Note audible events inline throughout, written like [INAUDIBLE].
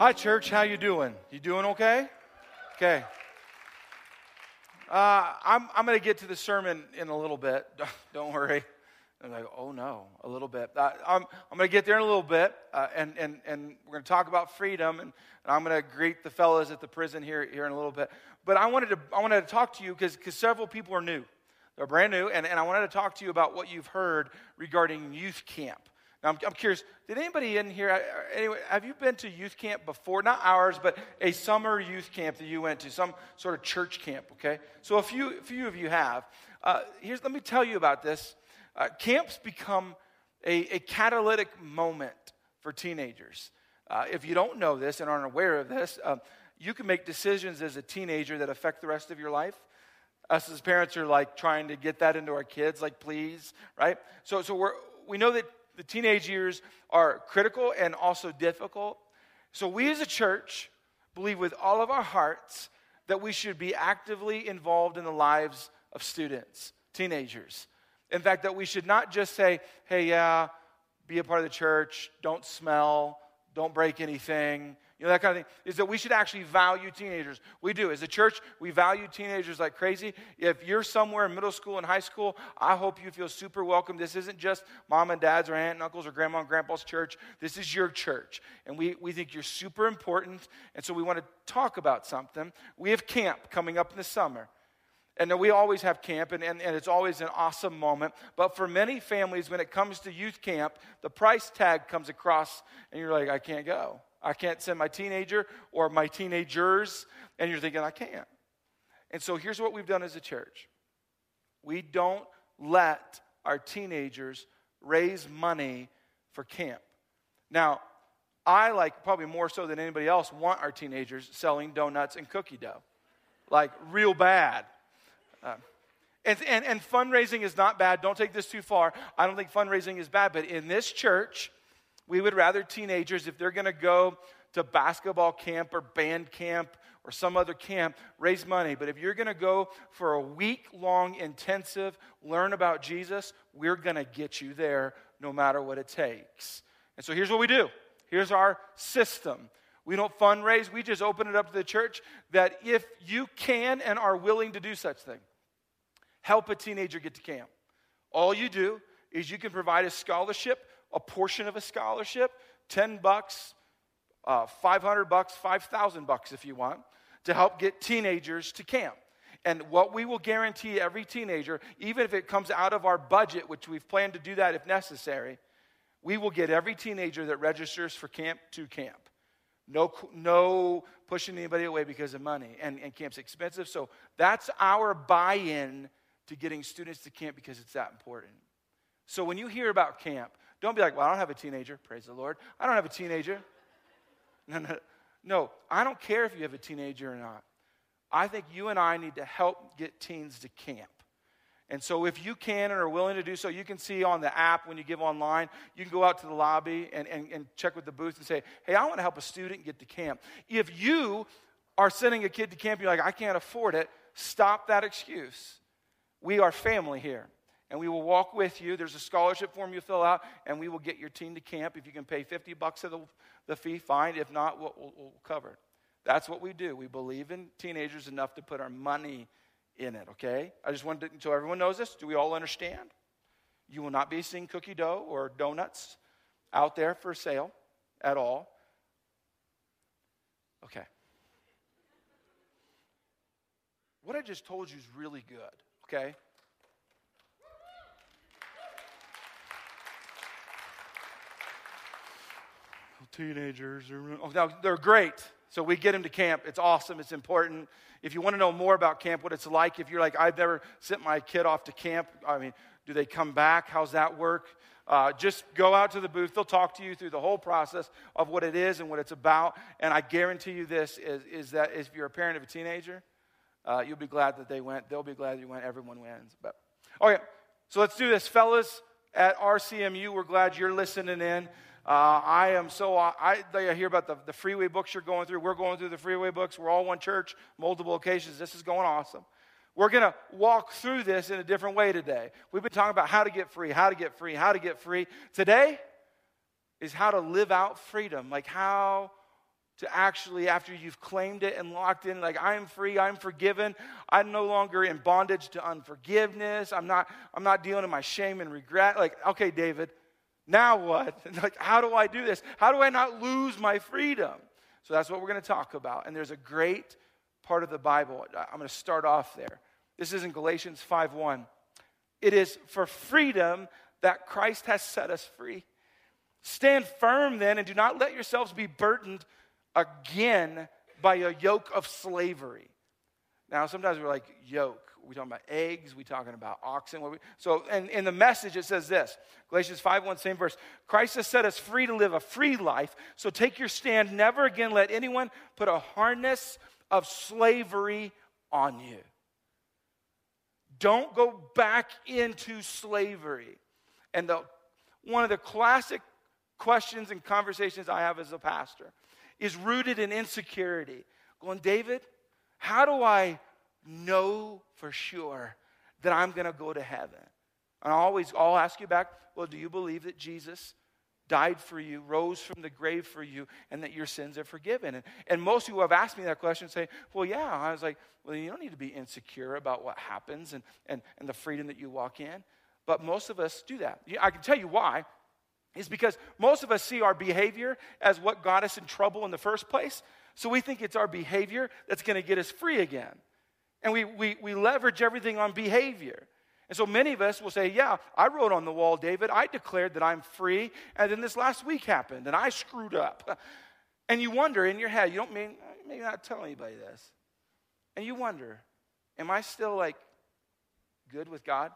Hi, church. How you doing? You doing okay? Okay. Uh, I'm, I'm going to get to the sermon in a little bit. [LAUGHS] Don't worry. I'm like, oh no, a little bit. Uh, I'm, I'm going to get there in a little bit, uh, and, and, and we're going to talk about freedom, and, and I'm going to greet the fellows at the prison here, here in a little bit. But I wanted to, I wanted to talk to you because several people are new. They're brand new, and, and I wanted to talk to you about what you've heard regarding youth camp. Now, I'm, I'm curious, did anybody in here, anyway, have you been to youth camp before? Not ours, but a summer youth camp that you went to, some sort of church camp, okay? So a few, a few of you have. Uh, here's, let me tell you about this. Uh, camps become a, a, catalytic moment for teenagers. Uh, if you don't know this and aren't aware of this, uh, you can make decisions as a teenager that affect the rest of your life. Us as parents are like trying to get that into our kids, like please, right? So, so we're, we know that the teenage years are critical and also difficult. So, we as a church believe with all of our hearts that we should be actively involved in the lives of students, teenagers. In fact, that we should not just say, hey, yeah, be a part of the church, don't smell, don't break anything, you know, that kind of thing, is that we should actually value teenagers. We do. As a church, we value teenagers like crazy. If you're somewhere in middle school and high school, I hope you feel super welcome. This isn't just mom and dad's or aunt and uncles or grandma and grandpa's church. This is your church. And we, we think you're super important. And so we want to talk about something. We have camp coming up in the summer. And we always have camp, and, and, and, it's always an awesome moment. But for many families, when it comes to youth camp, the price tag comes across, and you're like, I can't go. I can't send my teenager or my teenagers. And you're thinking, I can't. And so here's what we've done as a church we don't let our teenagers raise money for camp. Now, I, like probably more so than anybody else, want our teenagers selling donuts and cookie dough. Like, real bad. Uh, and, and, and fundraising is not bad. Don't take this too far. I don't think fundraising is bad. But in this church, we would rather teenagers, if they're going to go to basketball camp or band camp or some other camp, raise money. But if you're going to go for a week long intensive, learn about Jesus, we're going to get you there no matter what it takes. And so here's what we do here's our system. We don't fundraise, we just open it up to the church that if you can and are willing to do such thing, help a teenager get to camp. All you do is you can provide a scholarship a portion of a scholarship, 10 bucks, uh, 500 bucks, 5,000 bucks if you want, to help get teenagers to camp. And what we will guarantee every teenager, even if it comes out of our budget, which we've planned to do that if necessary, we will get every teenager that registers for camp to camp. No, no pushing anybody away because of money. And, and camp's expensive. So that's our buy in to getting students to camp because it's that important. So when you hear about camp, don't be like, well, I don't have a teenager. Praise the Lord. I don't have a teenager. [LAUGHS] No, no, no. I don't care if you have a teenager or not. I think you and I need to help get teens to camp. And so, if you can and are willing to do so, you can see on the app when you give online, you can go out to the lobby and, and, and check with the booth and say, Hey, I want to help a student get to camp. If you are sending a kid to camp, you're like, I can't afford it, stop that excuse. We are family here and we will walk with you. There's a scholarship form you fill out, and we will get your team to camp. If you can pay 50 bucks of the, the fee, fine. If not, we'll, we'll, cover it. That's what we do. We believe in teenagers enough to put our money in it, okay? I just wanted to, so everyone knows this. Do we all understand? You will not be seeing cookie dough or donuts out there for sale at all. Okay. What I just told you is really good, okay? Teenagers. Are, oh, now, they're great. So we get them to camp. It's awesome. It's important. If you want to know more about camp, what it's like, if you're like, I've never sent my kid off to camp, I mean, do they come back? How's that work? Uh, just go out to the booth. They'll talk to you through the whole process of what it is and what it's about. And I guarantee you this is, is that if you're a parent of a teenager, uh, you'll be glad that they went. They'll be glad you went. Everyone wins. But okay, so let's do this, fellas. At RCMU, we're glad you're listening in. Uh, I am so, I, I hear about the, the freeway books you're going through. We're going through the freeway books. We're all one church, multiple occasions. This is going awesome. We're going to walk through this in a different way today. We've been talking about how to get free, how to get free, how to get free. Today is how to live out freedom, like how to actually, after you've claimed it and locked in, like, I am free, I'm forgiven, I'm no longer in bondage to unforgiveness, I'm not, I'm not dealing with my shame and regret. Like, okay, David, now what? [LAUGHS] like, how do I do this? How do I not lose my freedom? So that's what we're going to talk about. And there's a great part of the Bible. I'm going to start off there. This is in Galatians 5:1. It is for freedom that Christ has set us free. Stand firm then and do not let yourselves be burdened again by a yoke of slavery. Now, sometimes we're like, yoke. We talking about eggs? We talking about oxen? We, so, in, in the message, it says this Galatians 5 1, same verse. Christ has set us free to live a free life. So take your stand. Never again let anyone put a harness of slavery on you. Don't go back into slavery. And the, one of the classic questions and conversations I have as a pastor is rooted in insecurity. Going, David, how do I know for sure that I'm going to go to heaven? And I always, I'll ask you back, well, do you believe that Jesus died for you, rose from the grave for you, and that your sins are forgiven? And, and most who have asked me that question say, well, yeah. I was like, well, you don't need to be insecure about what happens and, and, and the freedom that you walk in. But most of us do that. I can tell you why is because most of us see our behavior as what got us in trouble in the first place. So we think it's our behavior that's going to get us free again. And we, we, we leverage everything on behavior. And so many of us will say, Yeah, I wrote on the wall, David, I declared that I'm free, and then this last week happened, and I screwed up. And you wonder in your head, you don't mean, maybe not tell anybody this. And you wonder, Am I still like good with God?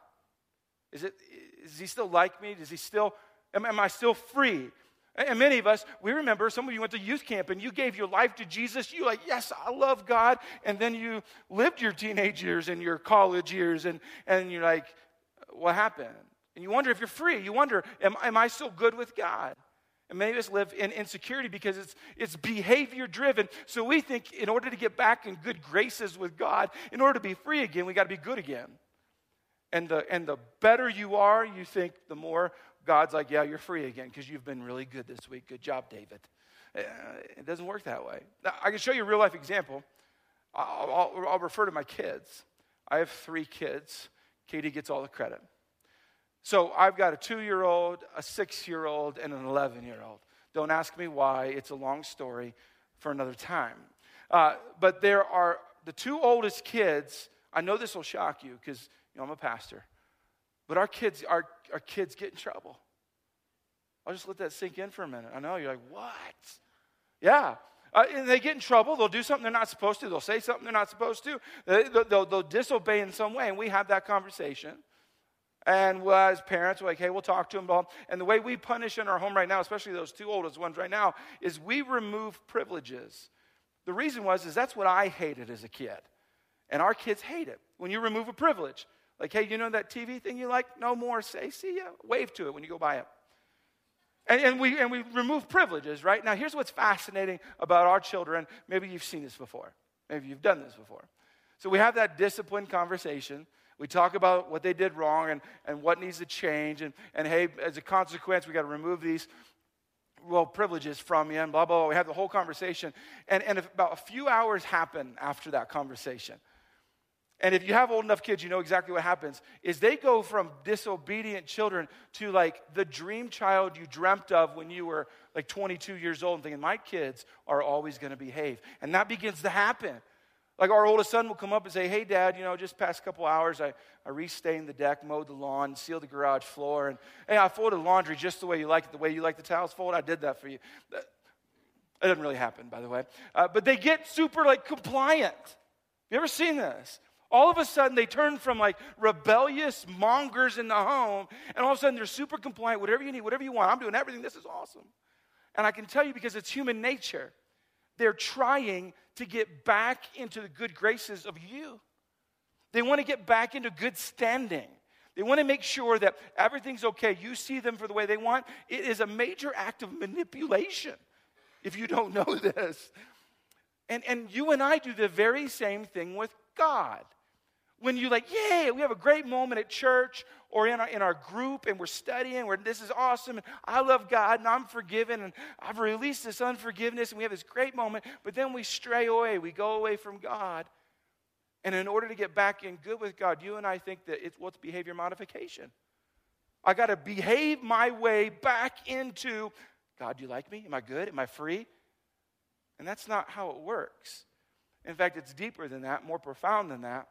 Is, it, is he still like me? Does he still Am, am I still free? And many of us, we remember some of you went to youth camp and you gave your life to Jesus. You like, yes, I love God. And then you lived your teenage years and your college years, and, and you're like, what happened? And you wonder if you're free. You wonder, am, am I still good with God? And many of us live in insecurity because it's, it's behavior driven. So we think in order to get back in good graces with God, in order to be free again, we got to be good again. And the, and the better you are, you think, the more God's like, yeah, you're free again because you've been really good this week. Good job, David. Uh, it doesn't work that way. Now, I can show you a real life example. I'll, I'll, I'll refer to my kids. I have three kids. Katie gets all the credit. So I've got a two year old, a six year old, and an 11 year old. Don't ask me why. It's a long story for another time. Uh, but there are the two oldest kids. I know this will shock you because you know, I'm a pastor. But our kids, our, our kids get in trouble. I'll just let that sink in for a minute. I know you're like, what? Yeah. Uh, and they get in trouble. They'll do something they're not supposed to. They'll say something they're not supposed to. They, will they'll, they'll disobey in some way. And we have that conversation. And we'll, as parents, we're like, hey, we'll talk to them. And the way we punish in our home right now, especially those two oldest ones right now, is we remove privileges. The reason was, is that's what I hated as a kid. And our kids hate it when you remove a privilege. Like, hey, you know that TV thing you like? No more. Say, see ya. Wave to it when you go by it. And, and, we, and we remove privileges, right? Now, here's what's fascinating about our children. Maybe you've seen this before. Maybe you've done this before. So we have that disciplined conversation. We talk about what they did wrong and, and what needs to change. And, and hey, as a consequence, we got to remove these well privileges from you and blah, blah, blah. We have the whole conversation. And, and about a few hours happen after that conversation. And if you have old enough kids, you know exactly what happens. Is they go from disobedient children to like the dream child you dreamt of when you were like 22 years old and thinking, my kids are always going to behave. And that begins to happen. Like our oldest son will come up and say, Hey, dad, you know, just past couple hours, I, I restained the deck, mowed the lawn, sealed the garage floor, and hey, I folded laundry just the way you like it, the way you like the towels folded. I did that for you. That, that doesn't really happen, by the way. Uh, but they get super like compliant. Have you ever seen this? All of a sudden they turn from like rebellious mongers in the home, and all of a sudden they're super compliant. Whatever you need, whatever you want, I'm doing everything. This is awesome. And I can tell you because it's human nature, they're trying to get back into the good graces of you. They want to get back into good standing. They want to make sure that everything's okay. You see them for the way they want. It is a major act of manipulation if you don't [LAUGHS] know this. And, and you and I do the very same thing with God. When you like, yay, we have a great moment at church or in our, in our group and we're studying where this is awesome and I love God and I'm forgiven and I've released this unforgiveness and we have this great moment, but then we stray away. We go away from God. And in order to get back in good with God, you and I think that it's what's behavior modification. I got to behave my way back into God, do you like me? Am I good? Am I free? And that's not how it works. In fact, it's deeper than that, more profound than that.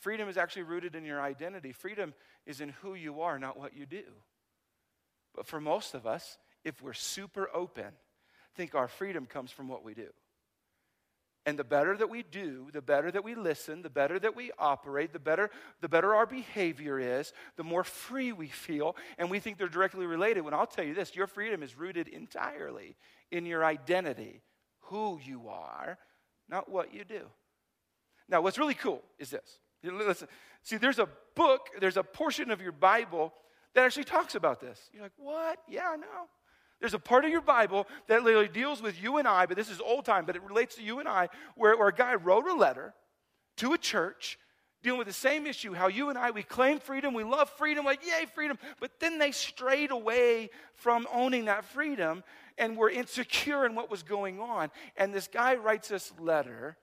Freedom is actually rooted in your identity. Freedom is in who you are, not what you do. But for most of us, if we're super open, think our freedom comes from what we do. And the better that we do, the better that we listen, the better that we operate, the better, the better our behavior is, the more free we feel, and we think they're directly related. When I'll tell you this, your freedom is rooted entirely in your identity, who you are, not what you do. Now, what's really cool is this Listen, see, there's a book, there's a portion of your Bible that actually talks about this. You're like, what? Yeah, I know. There's a part of your Bible that literally deals with you and I, but this is old time, but it relates to you and I, where, where a guy wrote a letter to a church dealing with the same issue how you and I, we claim freedom, we love freedom, like, yay, freedom, but then they strayed away from owning that freedom and we were insecure in what was going on. And this guy writes this letter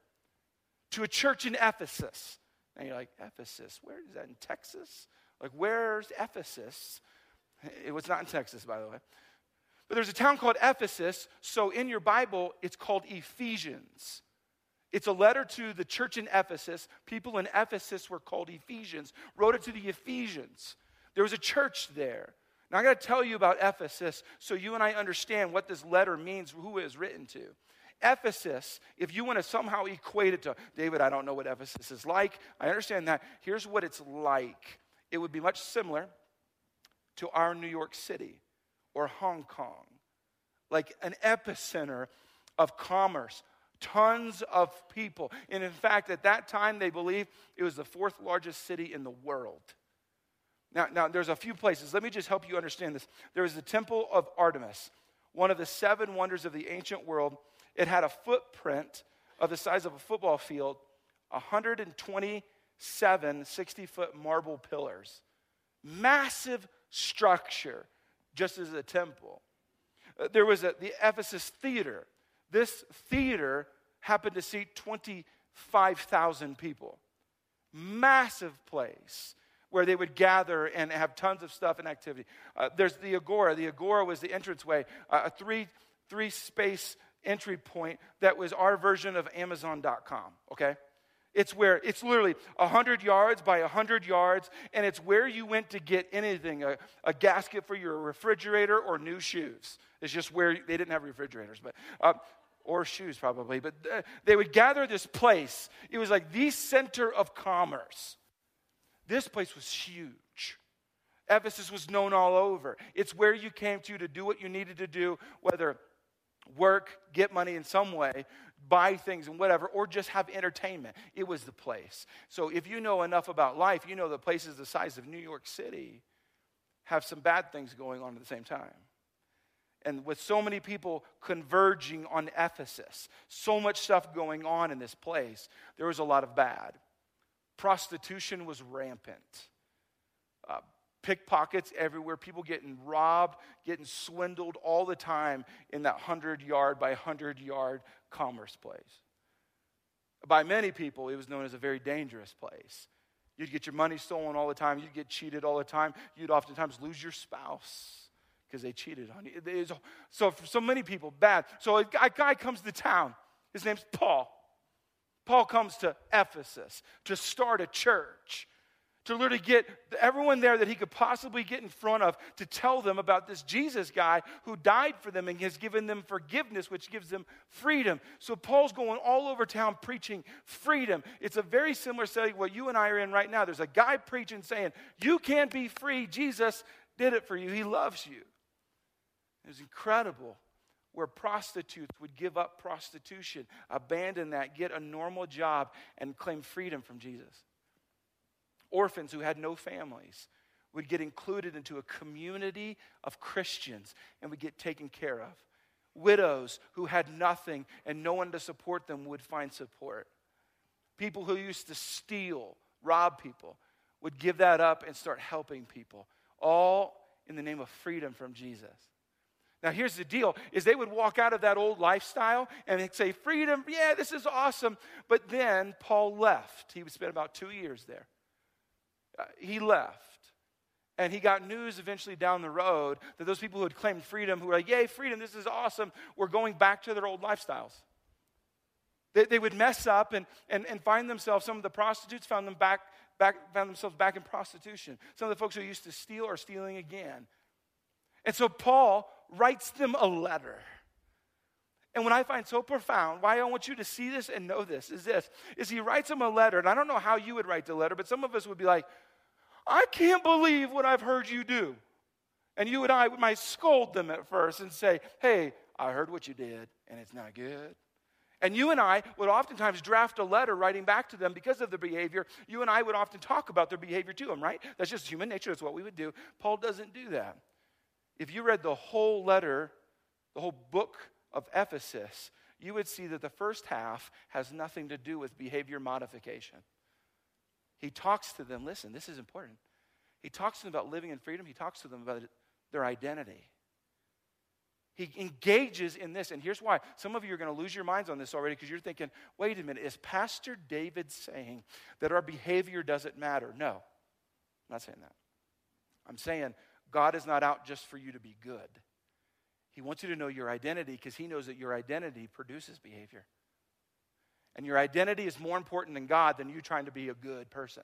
to a church in Ephesus. And you're like, Ephesus, where is that in Texas? Like, where's Ephesus? It was not in Texas, by the way. But there's a town called Ephesus, so in your Bible, it's called Ephesians. It's a letter to the church in Ephesus. People in Ephesus were called Ephesians, wrote it to the Ephesians. There was a church there. Now, I got to tell you about Ephesus so you and I understand what this letter means, who it is written to. Ephesus, if you want to somehow equate it to, David, I don't know what Ephesus is like. I understand that. Here's what it's like it would be much similar to our New York City or Hong Kong, like an epicenter of commerce, tons of people. And in fact, at that time, they believed it was the fourth largest city in the world. Now, now, there's a few places. Let me just help you understand this. There is the Temple of Artemis, one of the seven wonders of the ancient world it had a footprint of the size of a football field, 127 60 foot marble pillars. Massive structure, just as a temple. Uh, there was a, the Ephesus Theater. This theater happened to seat 25,000 people. Massive place where they would gather and have tons of stuff and activity. Uh, there's the Agora. The Agora was the entranceway, uh, a three, three space entry point that was our version of Amazon.com, okay? It's where it's literally 100 yards by 100 yards, and it's where you went to get anything a, a gasket for your refrigerator or new shoes. It's just where they didn't have refrigerators, but. Uh, or shoes probably, but uh, they would gather this place. It was like the center of commerce. This place was huge. Ephesus was known all over. It's where you came to to do what you needed to do, whether work, get money in some way, buy things and whatever, or just have entertainment. It was the place. So if you know enough about life, you know that places the size of New York City have some bad things going on at the same time. And with so many people converging on Ephesus, so much stuff going on in this place, there was a lot of bad. Prostitution was rampant. Uh, pickpockets everywhere, people getting robbed, getting swindled all the time in that 100 yard by 100 yard commerce place. By many people, it was known as a very dangerous place. You'd get your money stolen all the time, you'd get cheated all the time, you'd oftentimes lose your spouse because they cheated on you. So, for so many people, bad. So, a guy comes to town, his name's Paul. Paul comes to Ephesus to start a church to literally get everyone there that he could possibly get in front of to tell them about this Jesus guy who died for them and has given them forgiveness, which gives them freedom. So Paul's going all over town preaching freedom. It's a very similar setting what you and I are in right now. There's a guy preaching saying, You can't be free. Jesus did it for you, he loves you. It was incredible where prostitutes would give up prostitution, abandon that, get a normal job, and claim freedom from Jesus. Orphans who had no families would get included into a community of Christians and would get taken care of. Widows who had nothing and no one to support them would find support. People who used to steal, rob people, would give that up and start helping people, all in the name of freedom from Jesus. Now here's the deal is they would walk out of that old lifestyle and they'd say freedom, yeah, this is awesome. But then Paul left. He spent about 2 years there. Uh, he left. And he got news eventually down the road that those people who had claimed freedom, who were like, yay, freedom, this is awesome, were going back to their old lifestyles. They, they would mess up and, and, and find themselves, some of the prostitutes found, them back, back, found themselves back in prostitution. Some of the folks who used to steal are stealing again. And so Paul writes them a letter. And what I find so profound, why I want you to see this and know this, is this, is he writes them a letter. And I don't know how you would write the letter, but some of us would be like, I can't believe what I've heard you do. And you and I might scold them at first and say, hey, I heard what you did, and it's not good. And you and I would oftentimes draft a letter writing back to them because of their behavior. You and I would often talk about their behavior to them, right? That's just human nature. That's what we would do. Paul doesn't do that. If you read the whole letter, the whole book of Ephesus, you would see that the first half has nothing to do with behavior modification. He talks to them, listen, this is important. He talks to them about living in freedom, he talks to them about their identity. He engages in this. And here's why. Some of you are going to lose your minds on this already because you're thinking, wait a minute, is Pastor David saying that our behavior doesn't matter? No, I'm not saying that. I'm saying God is not out just for you to be good. He wants you to know your identity because he knows that your identity produces behavior. And your identity is more important than God than you trying to be a good person.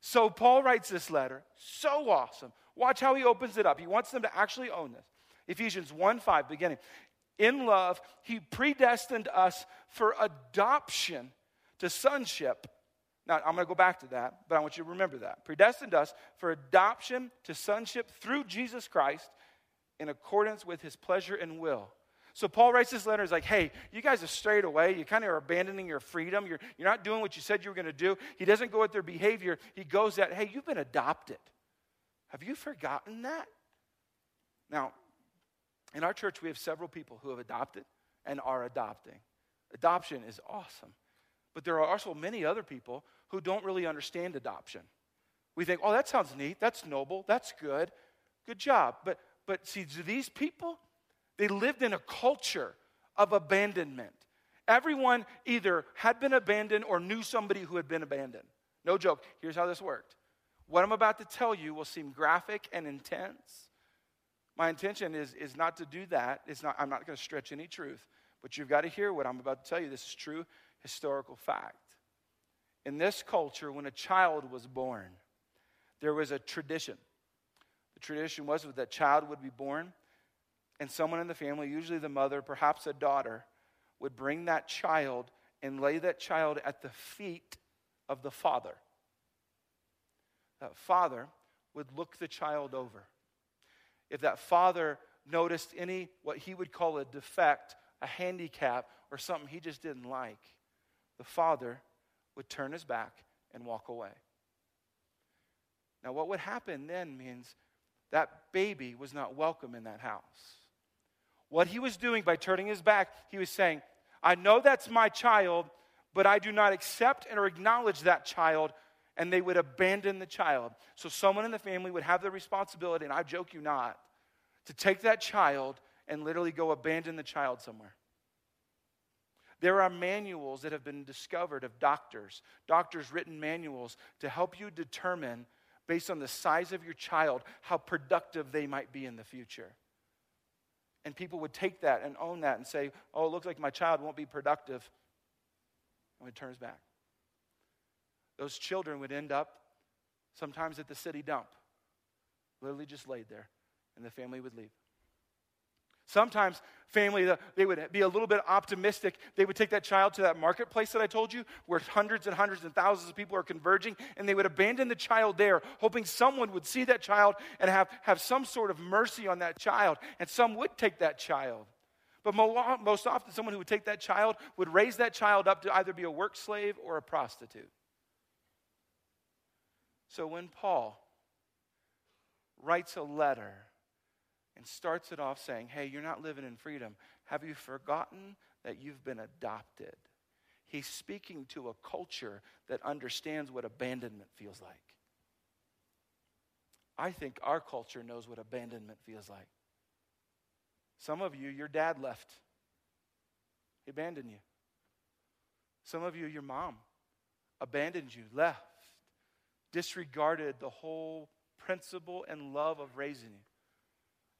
So Paul writes this letter. So awesome. Watch how he opens it up. He wants them to actually own this. Ephesians 1 5, beginning. In love, he predestined us for adoption to sonship now, I'm going to go back to that, but I want you to remember that. Predestined us for adoption to sonship through Jesus Christ in accordance with his pleasure and will. So Paul writes this letter. He's like, hey, you guys have strayed away. You kind of are abandoning your freedom. You're, you're not doing what you said you were going to do. He doesn't go at their behavior. He goes at, hey, you've been adopted. Have you forgotten that? Now, in our church, we have several people who have adopted and are adopting. Adoption is awesome. But there are also many other people who don't really understand adoption. We think, oh, that sounds neat. That's noble. That's good. Good job. But, but see, these people, they lived in a culture of abandonment. Everyone either had been abandoned or knew somebody who had been abandoned. No joke. Here's how this worked. What I'm about to tell you will seem graphic and intense. My intention is, is not to do that. It's not, I'm not going to stretch any truth. But you've got to hear what I'm about to tell you. This is true historical fact. In this culture, when a child was born, there was a tradition. The tradition was that child would be born, and someone in the family, usually the mother, perhaps a daughter, would bring that child and lay that child at the feet of the father. That father would look the child over. If that father noticed any, what he would call a defect, a handicap, or something he just didn't like, the father would turn his back and walk away. Now, what would happen then means that baby was not welcome in that house. What he was doing by turning his back, he was saying, I know that's my child, but I do not accept or acknowledge that child, and they would abandon the child. So someone in the family would have the responsibility, and I joke you not, to take that child and literally go abandon the child somewhere. There are manuals that have been discovered of doctors, doctors' written manuals to help you determine, based on the size of your child, how productive they might be in the future. And people would take that and own that and say, oh, it looks like my child won't be productive. And it turns back. Those children would end up sometimes at the city dump, literally just laid there, and the family would leave. Sometimes family, they would be a little bit optimistic. They would take that child to that marketplace that I told you, where hundreds and hundreds and thousands of people are converging, and they would abandon the child there, hoping someone would see that child and have, have some sort of mercy on that child. And some would take that child. But most often, someone who would take that child would raise that child up to either be a work slave or a prostitute. So when Paul writes a letter, and starts it off saying, Hey, you're not living in freedom. Have you forgotten that you've been adopted? He's speaking to a culture that understands what abandonment feels like. I think our culture knows what abandonment feels like. Some of you, your dad left, he abandoned you. Some of you, your mom abandoned you, left, disregarded the whole principle and love of raising you.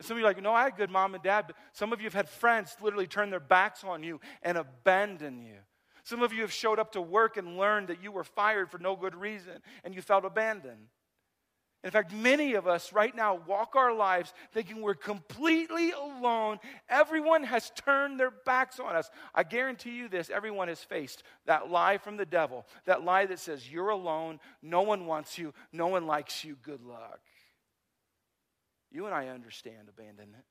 Some of you are like, no, I had good mom and dad, but some of you have had friends literally turn their backs on you and abandon you. Some of you have showed up to work and learned that you were fired for no good reason and you felt abandoned. In fact, many of us right now walk our lives thinking we're completely alone. Everyone has turned their backs on us. I guarantee you this everyone has faced that lie from the devil, that lie that says, You're alone, no one wants you, no one likes you, good luck. You and I understand abandonment.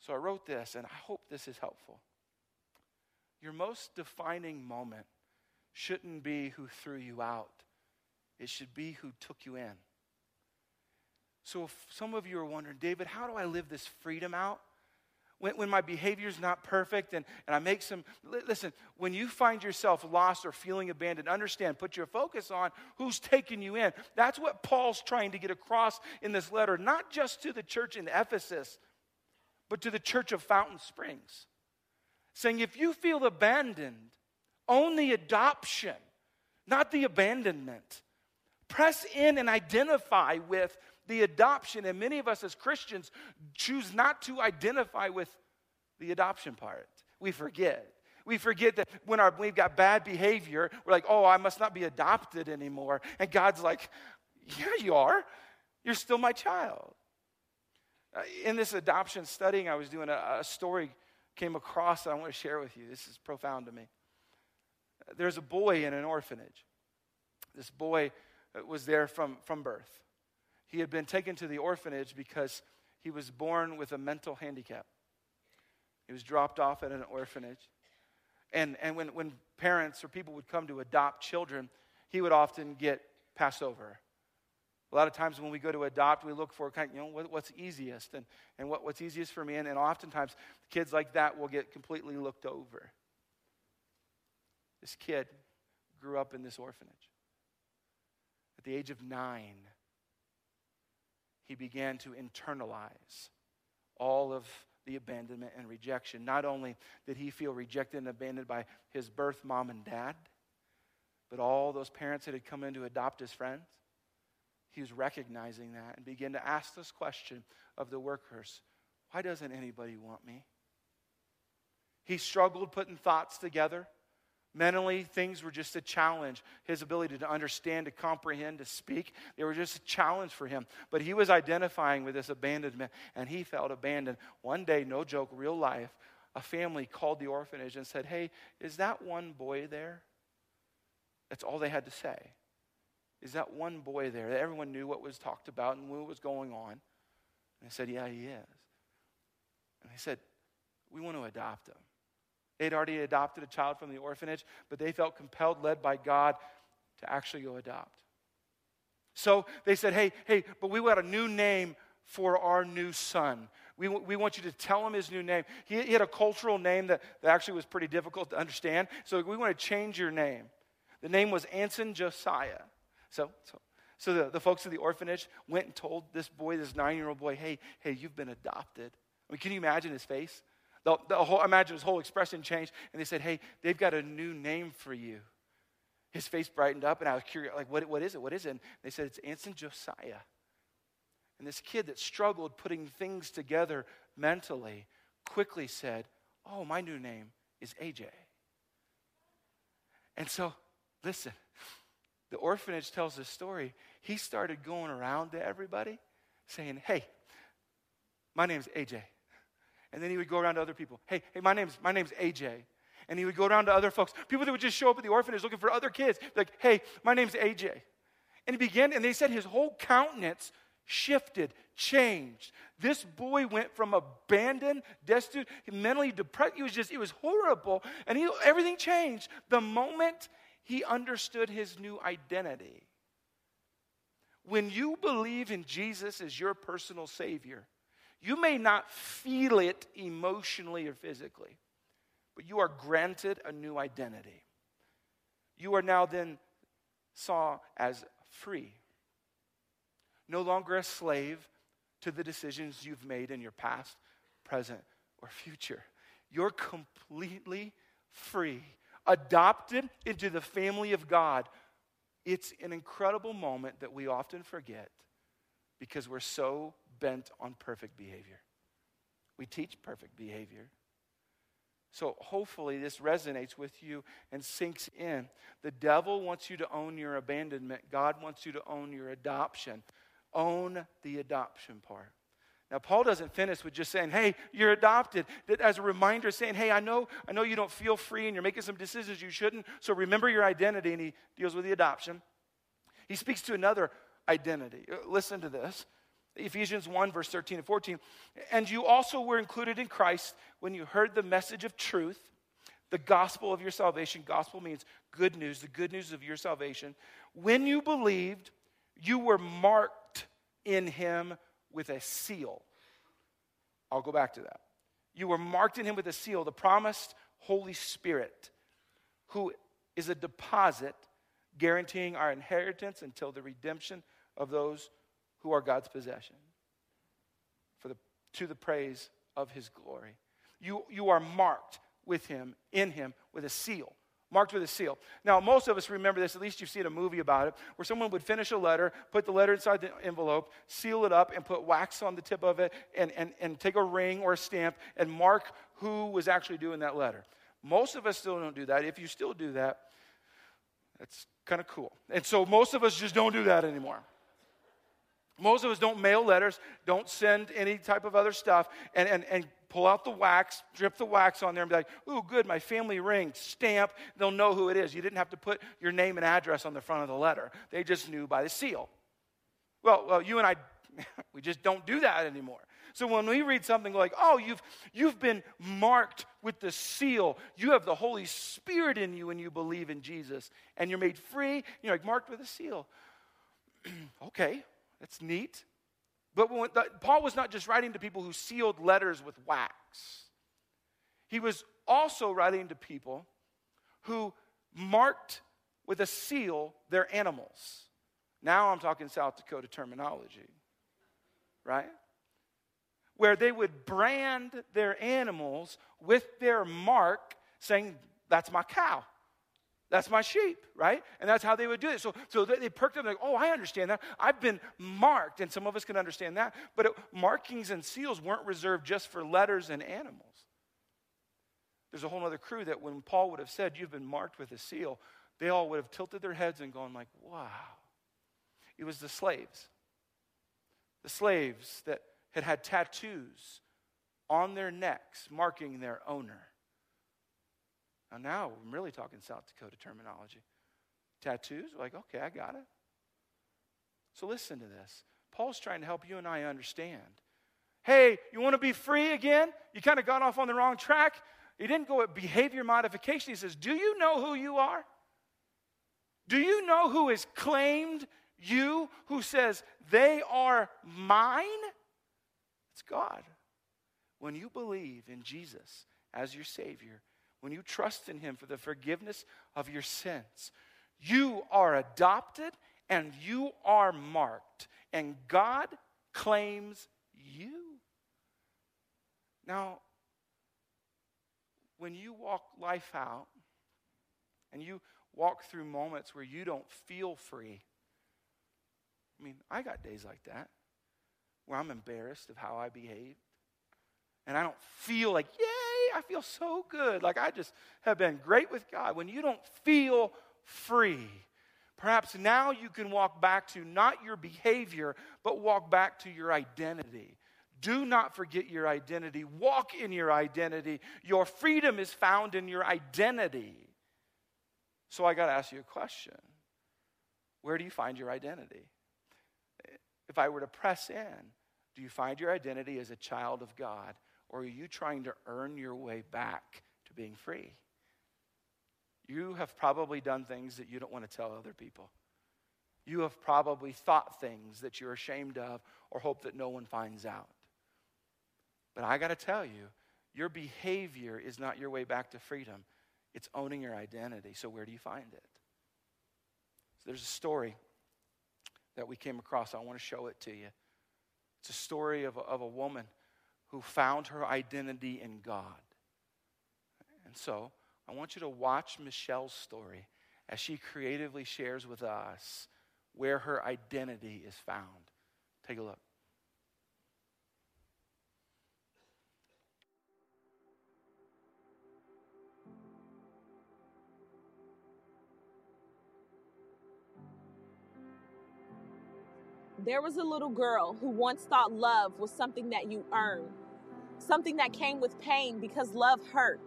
So I wrote this, and I hope this is helpful. Your most defining moment shouldn't be who threw you out it should be who took you in. So if some of you are wondering, David, how do I live this freedom out? When, when my behavior is not perfect and, and I make some, listen, when you find yourself lost or feeling abandoned, understand, put your focus on who's taking you in. That's what Paul's trying to get across in this letter, not just to the church in Ephesus, but to the church of Fountain Springs. Saying, if you feel abandoned, own the adoption, not the abandonment press in and identify with the adoption. And many of us as Christians choose not to identify with the adoption part. We forget. We forget that when our, we've got bad behavior, we're like, oh, I must not be adopted anymore. And God's like, yeah, you are. You're still my child. Uh, in this adoption studying, I was doing a, a story came across that I want to share with you. This is profound to me. There's a boy in an orphanage. This boy was there from, from birth. He had been taken to the orphanage because he was born with a mental handicap. He was dropped off at an orphanage. And, and when, when parents or people would come to adopt children, he would often get passed over. A lot of times when we go to adopt, we look for kind of, you know, what, what's easiest and, and what, what's easiest for me. And, and oftentimes, kids like that will get completely looked over. This kid grew up in this orphanage. At the age of nine, he began to internalize all of the abandonment and rejection. Not only did he feel rejected and abandoned by his birth mom and dad, but all those parents that had come in to adopt his friends. He was recognizing that and began to ask this question of the workers Why doesn't anybody want me? He struggled putting thoughts together. Mentally, things were just a challenge. His ability to understand, to comprehend, to speak, they were just a challenge for him. But he was identifying with this abandonment, and he felt abandoned. One day, no joke, real life, a family called the orphanage and said, Hey, is that one boy there? That's all they had to say. Is that one boy there? Everyone knew what was talked about and what was going on. And they said, Yeah, he is. And they said, We want to adopt him. They'd already adopted a child from the orphanage, but they felt compelled, led by God, to actually go adopt. So they said, hey, hey, but we got a new name for our new son. We, we want you to tell him his new name. He, he had a cultural name that, that actually was pretty difficult to understand. So we want to change your name. The name was Anson Josiah. So, so, so the, the folks of the orphanage went and told this boy, this nine year old boy, hey, hey, you've been adopted. I mean, can you imagine his face? The, the whole, imagine his whole expression changed, and they said, Hey, they've got a new name for you. His face brightened up, and I was curious, like, what, what is it? What is it? And they said, It's Anson Josiah. And this kid that struggled putting things together mentally quickly said, Oh, my new name is AJ. And so, listen, the orphanage tells this story. He started going around to everybody saying, Hey, my name's AJ. And then he would go around to other people. Hey, hey, my name's, my name's AJ. And he would go around to other folks. People that would just show up at the orphanage looking for other kids. Like, hey, my name's AJ. And he began, and they said his whole countenance shifted, changed. This boy went from abandoned, destitute, mentally depressed. He was just, it was horrible. And he, everything changed the moment he understood his new identity. When you believe in Jesus as your personal Savior, you may not feel it emotionally or physically, but you are granted a new identity. You are now then saw as free, no longer a slave to the decisions you've made in your past, present, or future. You're completely free, adopted into the family of God. It's an incredible moment that we often forget because we're so bent on perfect behavior. We teach perfect behavior. So hopefully this resonates with you and sinks in. The devil wants you to own your abandonment, God wants you to own your adoption. Own the adoption part. Now, Paul doesn't finish with just saying, hey, you're adopted. As a reminder, saying, hey, I know, I know you don't feel free and you're making some decisions you shouldn't, so remember your identity. And he deals with the adoption. He speaks to another identity. Uh, listen to this. Ephesians 1, verse 13 and 14. And you also were included in Christ when you heard the message of truth, the gospel of your salvation. Gospel means good news, the good news of your salvation. When you believed, you were marked in him with a seal. I'll go back to that. You were marked in him with a seal, the promised Holy Spirit, who is a deposit guaranteeing our inheritance until the redemption of those who are God's possession for the, to the praise of his glory. You, you are marked with him, in him, with a seal marked with a seal. Now, most of us remember this, at least you've seen a movie about it, where someone would finish a letter, put the letter inside the envelope, seal it up, and put wax on the tip of it, and, and, and take a ring or a stamp and mark who was actually doing that letter. Most of us still don't do that. If you still do that, that's kind of cool. And so most of us just don't do that anymore. Most of us don't mail letters, don't send any type of other stuff, and, and, and pull out the wax, drip the wax on there, and be like, ooh, good, my family ring, stamp. They'll know who it is. You didn't have to put your name and address on the front of the letter, they just knew by the seal. Well, well you and I, [LAUGHS] we just don't do that anymore. So when we read something like, oh, you've, you've been marked with the seal, you have the Holy Spirit in you when you believe in Jesus, and you're made free, you're like marked with a seal. [CLEARS THROAT] okay, that's neat. But the, Paul was not just writing to people who sealed letters with wax, he was also writing to people who marked with a seal their animals. Now I'm talking South Dakota terminology, right? Where they would brand their animals with their mark, saying, That's my cow. That's my sheep, right? And that's how they would do it. So, so they perked up like, oh, I understand that. I've been marked, and some of us can understand that. But it, markings and seals weren't reserved just for letters and animals. There's a whole other crew that when Paul would have said, you've been marked with a seal, they all would have tilted their heads and gone like, wow. It was the slaves. The slaves that had had tattoos on their necks marking their owner. Now, now I'm really talking South Dakota terminology. Tattoos, like, okay, I got it. So listen to this. Paul's trying to help you and I understand. Hey, you want to be free again? You kind of got off on the wrong track. He didn't go at behavior modification. He says, Do you know who you are? Do you know who has claimed you, who says, They are mine? It's God. When you believe in Jesus as your Savior, when you trust in Him for the forgiveness of your sins, you are adopted and you are marked, and God claims you. Now, when you walk life out and you walk through moments where you don't feel free, I mean, I got days like that where I'm embarrassed of how I behaved. And I don't feel like, yay, I feel so good. Like I just have been great with God. When you don't feel free, perhaps now you can walk back to not your behavior, but walk back to your identity. Do not forget your identity. Walk in your identity. Your freedom is found in your identity. So I got to ask you a question Where do you find your identity? If I were to press in, do you find your identity as a child of God? Or are you trying to earn your way back to being free? You have probably done things that you don't want to tell other people. You have probably thought things that you're ashamed of or hope that no one finds out. But I got to tell you, Your behavior is not your way back to freedom, it's owning your identity. So, where do you find it? So there's a story that we came across. I want to show it to you. It's a story of a, of a woman who found her identity in God. And so, I want you to watch Michelle's story as she creatively shares with us where her identity is found. Take a look. There was a little girl who once thought love was something that you earn, something that came with pain because love hurt.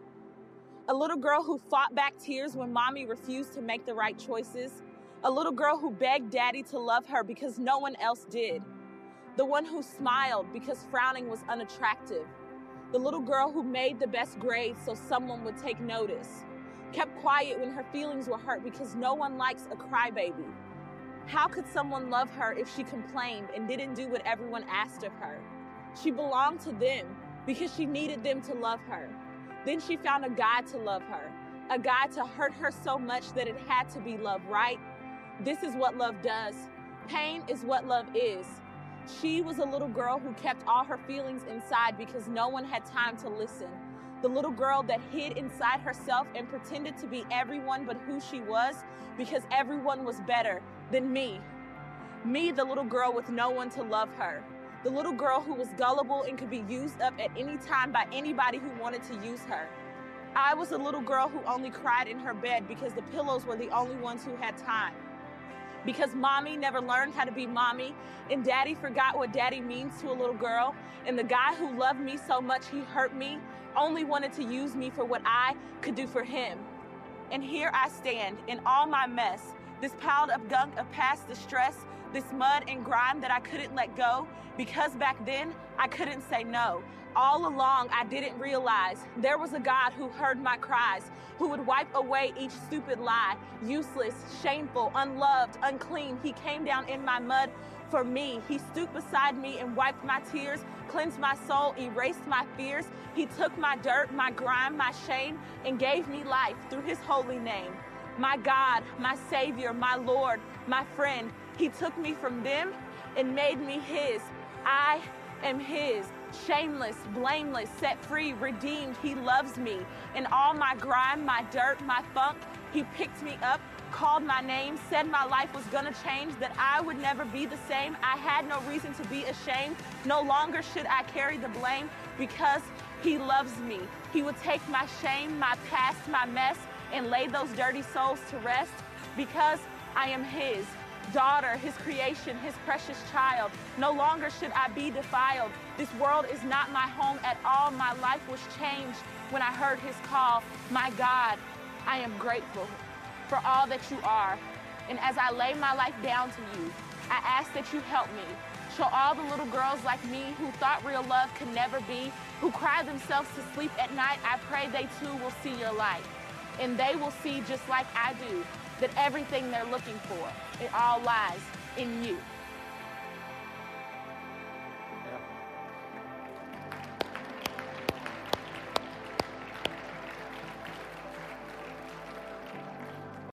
A little girl who fought back tears when mommy refused to make the right choices. A little girl who begged daddy to love her because no one else did. The one who smiled because frowning was unattractive. The little girl who made the best grades so someone would take notice. Kept quiet when her feelings were hurt because no one likes a crybaby. How could someone love her if she complained and didn't do what everyone asked of her? She belonged to them because she needed them to love her. Then she found a guy to love her, a guy to hurt her so much that it had to be love, right? This is what love does. Pain is what love is. She was a little girl who kept all her feelings inside because no one had time to listen. The little girl that hid inside herself and pretended to be everyone but who she was because everyone was better than me. Me, the little girl with no one to love her. The little girl who was gullible and could be used up at any time by anybody who wanted to use her. I was a little girl who only cried in her bed because the pillows were the only ones who had time. Because mommy never learned how to be mommy, and daddy forgot what daddy means to a little girl, and the guy who loved me so much he hurt me only wanted to use me for what I could do for him. And here I stand in all my mess, this piled up gunk of past distress, this mud and grime that I couldn't let go because back then I couldn't say no. All along, I didn't realize there was a God who heard my cries, who would wipe away each stupid lie, useless, shameful, unloved, unclean. He came down in my mud for me. He stooped beside me and wiped my tears, cleansed my soul, erased my fears. He took my dirt, my grime, my shame, and gave me life through his holy name my God, my Savior, my Lord, my friend. He took me from them and made me His. I am His. Shameless, blameless, set free, redeemed. He loves me. In all my grime, my dirt, my funk, He picked me up, called my name, said my life was gonna change, that I would never be the same. I had no reason to be ashamed. No longer should I carry the blame because He loves me. He would take my shame, my past, my mess, and lay those dirty souls to rest because I am His daughter, His creation, His precious child. No longer should I be defiled. This world is not my home at all. My life was changed when I heard His call. My God, I am grateful for all that you are. And as I lay my life down to you, I ask that you help me. Show all the little girls like me who thought real love could never be, who cry themselves to sleep at night. I pray they too will see your light and they will see just like I do that everything they're looking for, it all lies in you.